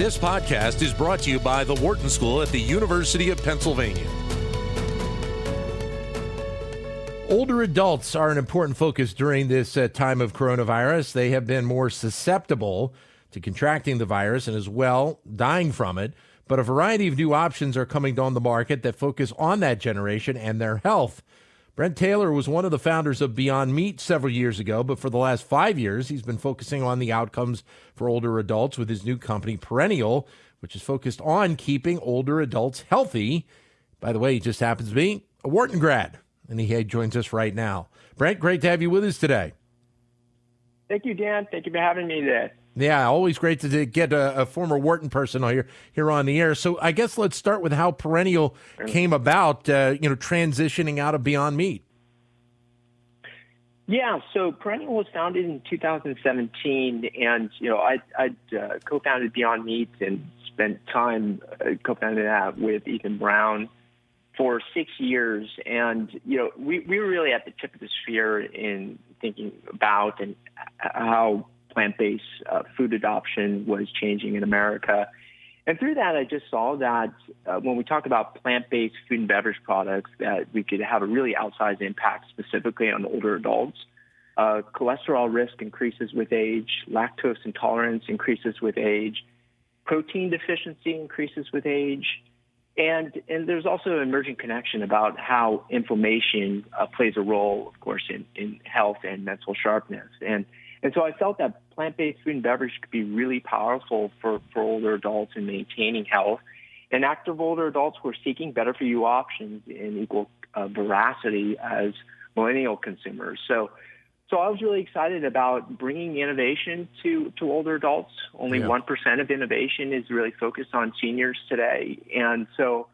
This podcast is brought to you by the Wharton School at the University of Pennsylvania. Older adults are an important focus during this uh, time of coronavirus. They have been more susceptible to contracting the virus and as well dying from it. But a variety of new options are coming on the market that focus on that generation and their health. Brent Taylor was one of the founders of Beyond Meat several years ago, but for the last five years, he's been focusing on the outcomes for older adults with his new company, Perennial, which is focused on keeping older adults healthy. By the way, he just happens to be a Wharton grad, and he joins us right now. Brent, great to have you with us today. Thank you, Dan. Thank you for having me today. Yeah, always great to get a, a, former Wharton person here here on the air. So I guess let's start with how Perennial came about. Uh, you know, transitioning out of Beyond Meat. Yeah, so Perennial was founded in 2017, and you know I I uh, co-founded Beyond Meat and spent time uh, co-founding that with Ethan Brown for six years, and you know we we were really at the tip of the sphere in thinking about and how plant-based uh, food adoption was changing in America. And through that, I just saw that uh, when we talk about plant-based food and beverage products, that we could have a really outsized impact specifically on older adults. Uh, cholesterol risk increases with age, lactose intolerance increases with age, protein deficiency increases with age, and and there's also an emerging connection about how inflammation uh, plays a role, of course, in, in health and mental sharpness. And and so I felt that plant-based food and beverage could be really powerful for, for older adults in maintaining health. And active older adults who are seeking better for you options in equal uh, veracity as millennial consumers. So, so I was really excited about bringing innovation to, to older adults. Only yeah. 1% of innovation is really focused on seniors today. And so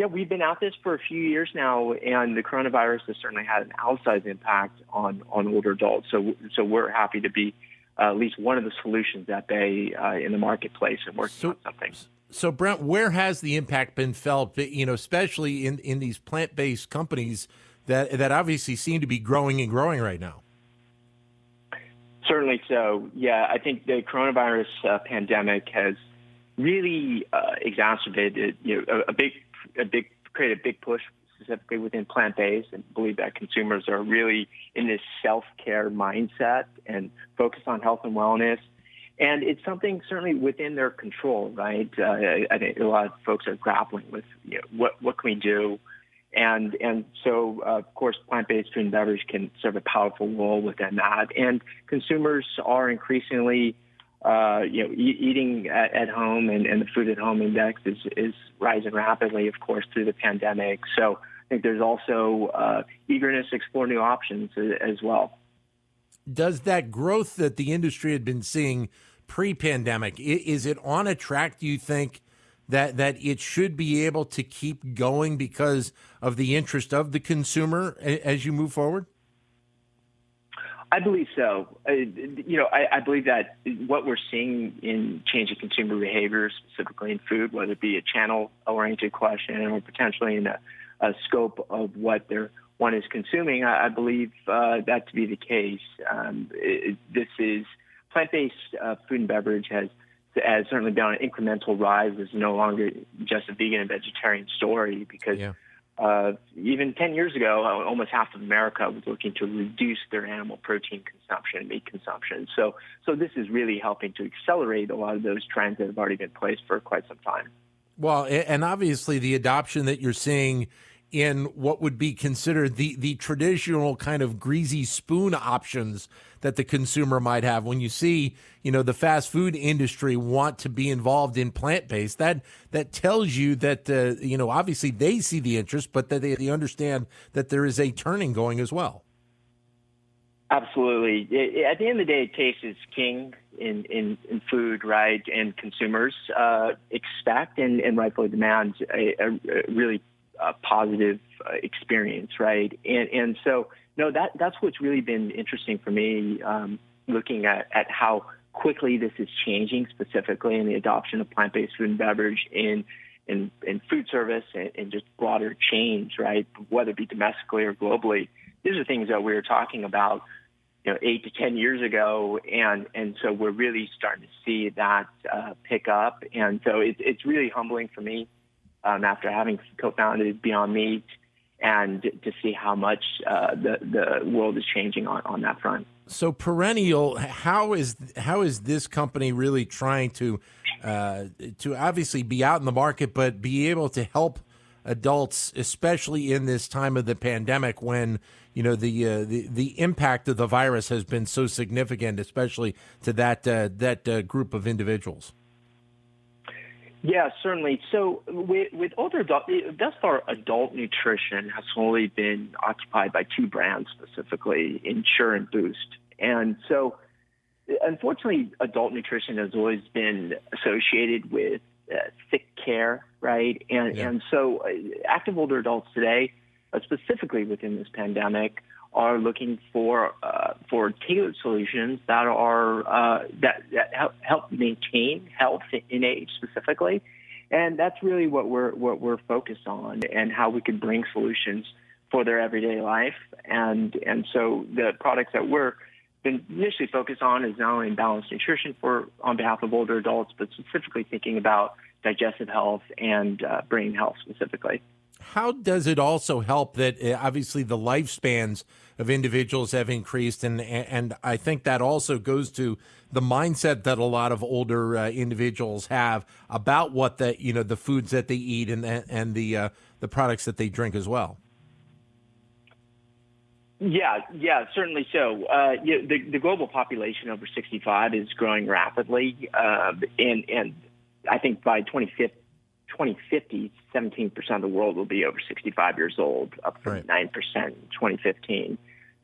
yeah, we've been at this for a few years now, and the coronavirus has certainly had an outsized impact on on older adults. So, so we're happy to be uh, at least one of the solutions at bay uh, in the marketplace and working so, on something. So, Brent, where has the impact been felt? You know, especially in in these plant based companies that that obviously seem to be growing and growing right now. Certainly so. Yeah, I think the coronavirus uh, pandemic has really uh, exacerbated you know, a, a big a big create a big push specifically within plant based and believe that consumers are really in this self care mindset and focus on health and wellness. And it's something certainly within their control, right? Uh, I think a lot of folks are grappling with you know, what what can we do, and and so uh, of course plant based food and beverage can serve a powerful role within that. And consumers are increasingly uh, you know, e- eating at, at home and, and, the food at home index is, is rising rapidly, of course, through the pandemic. So I think there's also uh, eagerness to explore new options as well. Does that growth that the industry had been seeing pre-pandemic is it on a track? Do you think that that it should be able to keep going because of the interest of the consumer as you move forward? I believe so. Uh, you know, I, I, believe that what we're seeing in changing consumer behavior, specifically in food, whether it be a channel-oriented question or potentially in a, a scope of what they're one is consuming, I, I believe uh, that to be the case. Um, it, this is plant-based uh, food and beverage has has certainly been on an incremental rise. It's no longer just a vegan and vegetarian story because. Yeah uh, even 10 years ago, uh, almost half of America was looking to reduce their animal protein consumption, meat consumption. So, so this is really helping to accelerate a lot of those trends that have already been placed for quite some time. Well, and obviously the adoption that you're seeing in what would be considered the the traditional kind of greasy spoon options that the consumer might have when you see you know the fast food industry want to be involved in plant based that that tells you that uh, you know obviously they see the interest but that they, they understand that there is a turning going as well absolutely at the end of the day taste is king in, in, in food, right? And consumers uh, expect and, and rightfully demand a, a, really uh, positive uh, experience, right? And and so no, that that's what's really been interesting for me, um, looking at at how quickly this is changing, specifically in the adoption of plant-based food and beverage in in, in food service and, and just broader change, right? Whether it be domestically or globally, these are things that we were talking about you know eight to ten years ago, and and so we're really starting to see that uh, pick up, and so it's it's really humbling for me um, after having co-founded Beyond Meat, and to see how much uh, the the world is changing on on that front. So perennial, how is how is this company really trying to uh, to obviously be out in the market, but be able to help adults, especially in this time of the pandemic when you know the uh, the the impact of the virus has been so significant, especially to that uh, that uh, group of individuals. Yeah, certainly. So with, with older adult, thus far, adult nutrition has only been occupied by two brands specifically, Ensure and Boost. And so, unfortunately, adult nutrition has always been associated with uh, sick care, right? And yeah. and so, uh, active older adults today, uh, specifically within this pandemic, are looking for uh, for tailored solutions that are uh, that that help, help maintain health in age specifically, and that's really what we're what we're focused on and how we can bring solutions for their everyday life. And and so the products that we're been initially focused on is not only balanced nutrition for on behalf of older adults, but specifically thinking about digestive health and uh, brain health specifically. How does it also help that uh, obviously the lifespans of individuals have increased, and and I think that also goes to the mindset that a lot of older uh, individuals have about what the you know the foods that they eat and and the uh, the products that they drink as well. Yeah, yeah, certainly so. Uh, you know, the, the global population over 65 is growing rapidly, uh, and and I think by 2050, 2050, 17% of the world will be over 65 years old, up from right. 9% in 2015.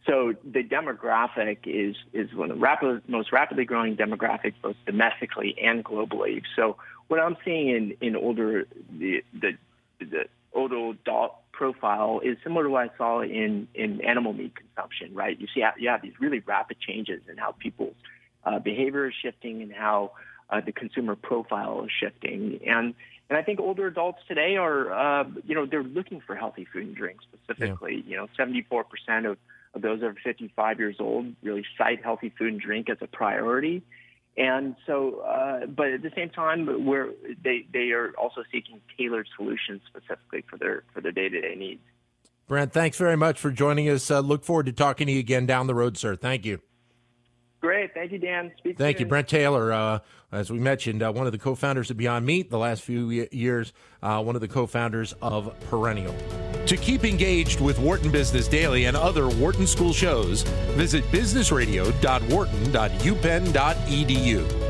So the demographic is is one of the rapid, most rapidly growing demographics, both domestically and globally. So what I'm seeing in in older the the, the older adult profile is similar to what I saw in, in animal meat consumption, right? You see, you have these really rapid changes in how people's uh, behavior is shifting and how uh, the consumer profile is shifting. And and I think older adults today are, uh, you know, they're looking for healthy food and drink specifically. Yeah. You know, 74% of, of those over 55 years old really cite healthy food and drink as a priority. And so, uh, but at the same time, we're, they they are also seeking tailored solutions specifically for their for their day to day needs. Brent, thanks very much for joining us. Uh, look forward to talking to you again down the road, sir. Thank you. Great. Thank you, Dan. Speak Thank soon. you, Brent Taylor. Uh, as we mentioned, uh, one of the co founders of Beyond Meat the last few years, uh, one of the co founders of Perennial. To keep engaged with Wharton Business Daily and other Wharton School shows, visit businessradio.wharton.upenn.edu.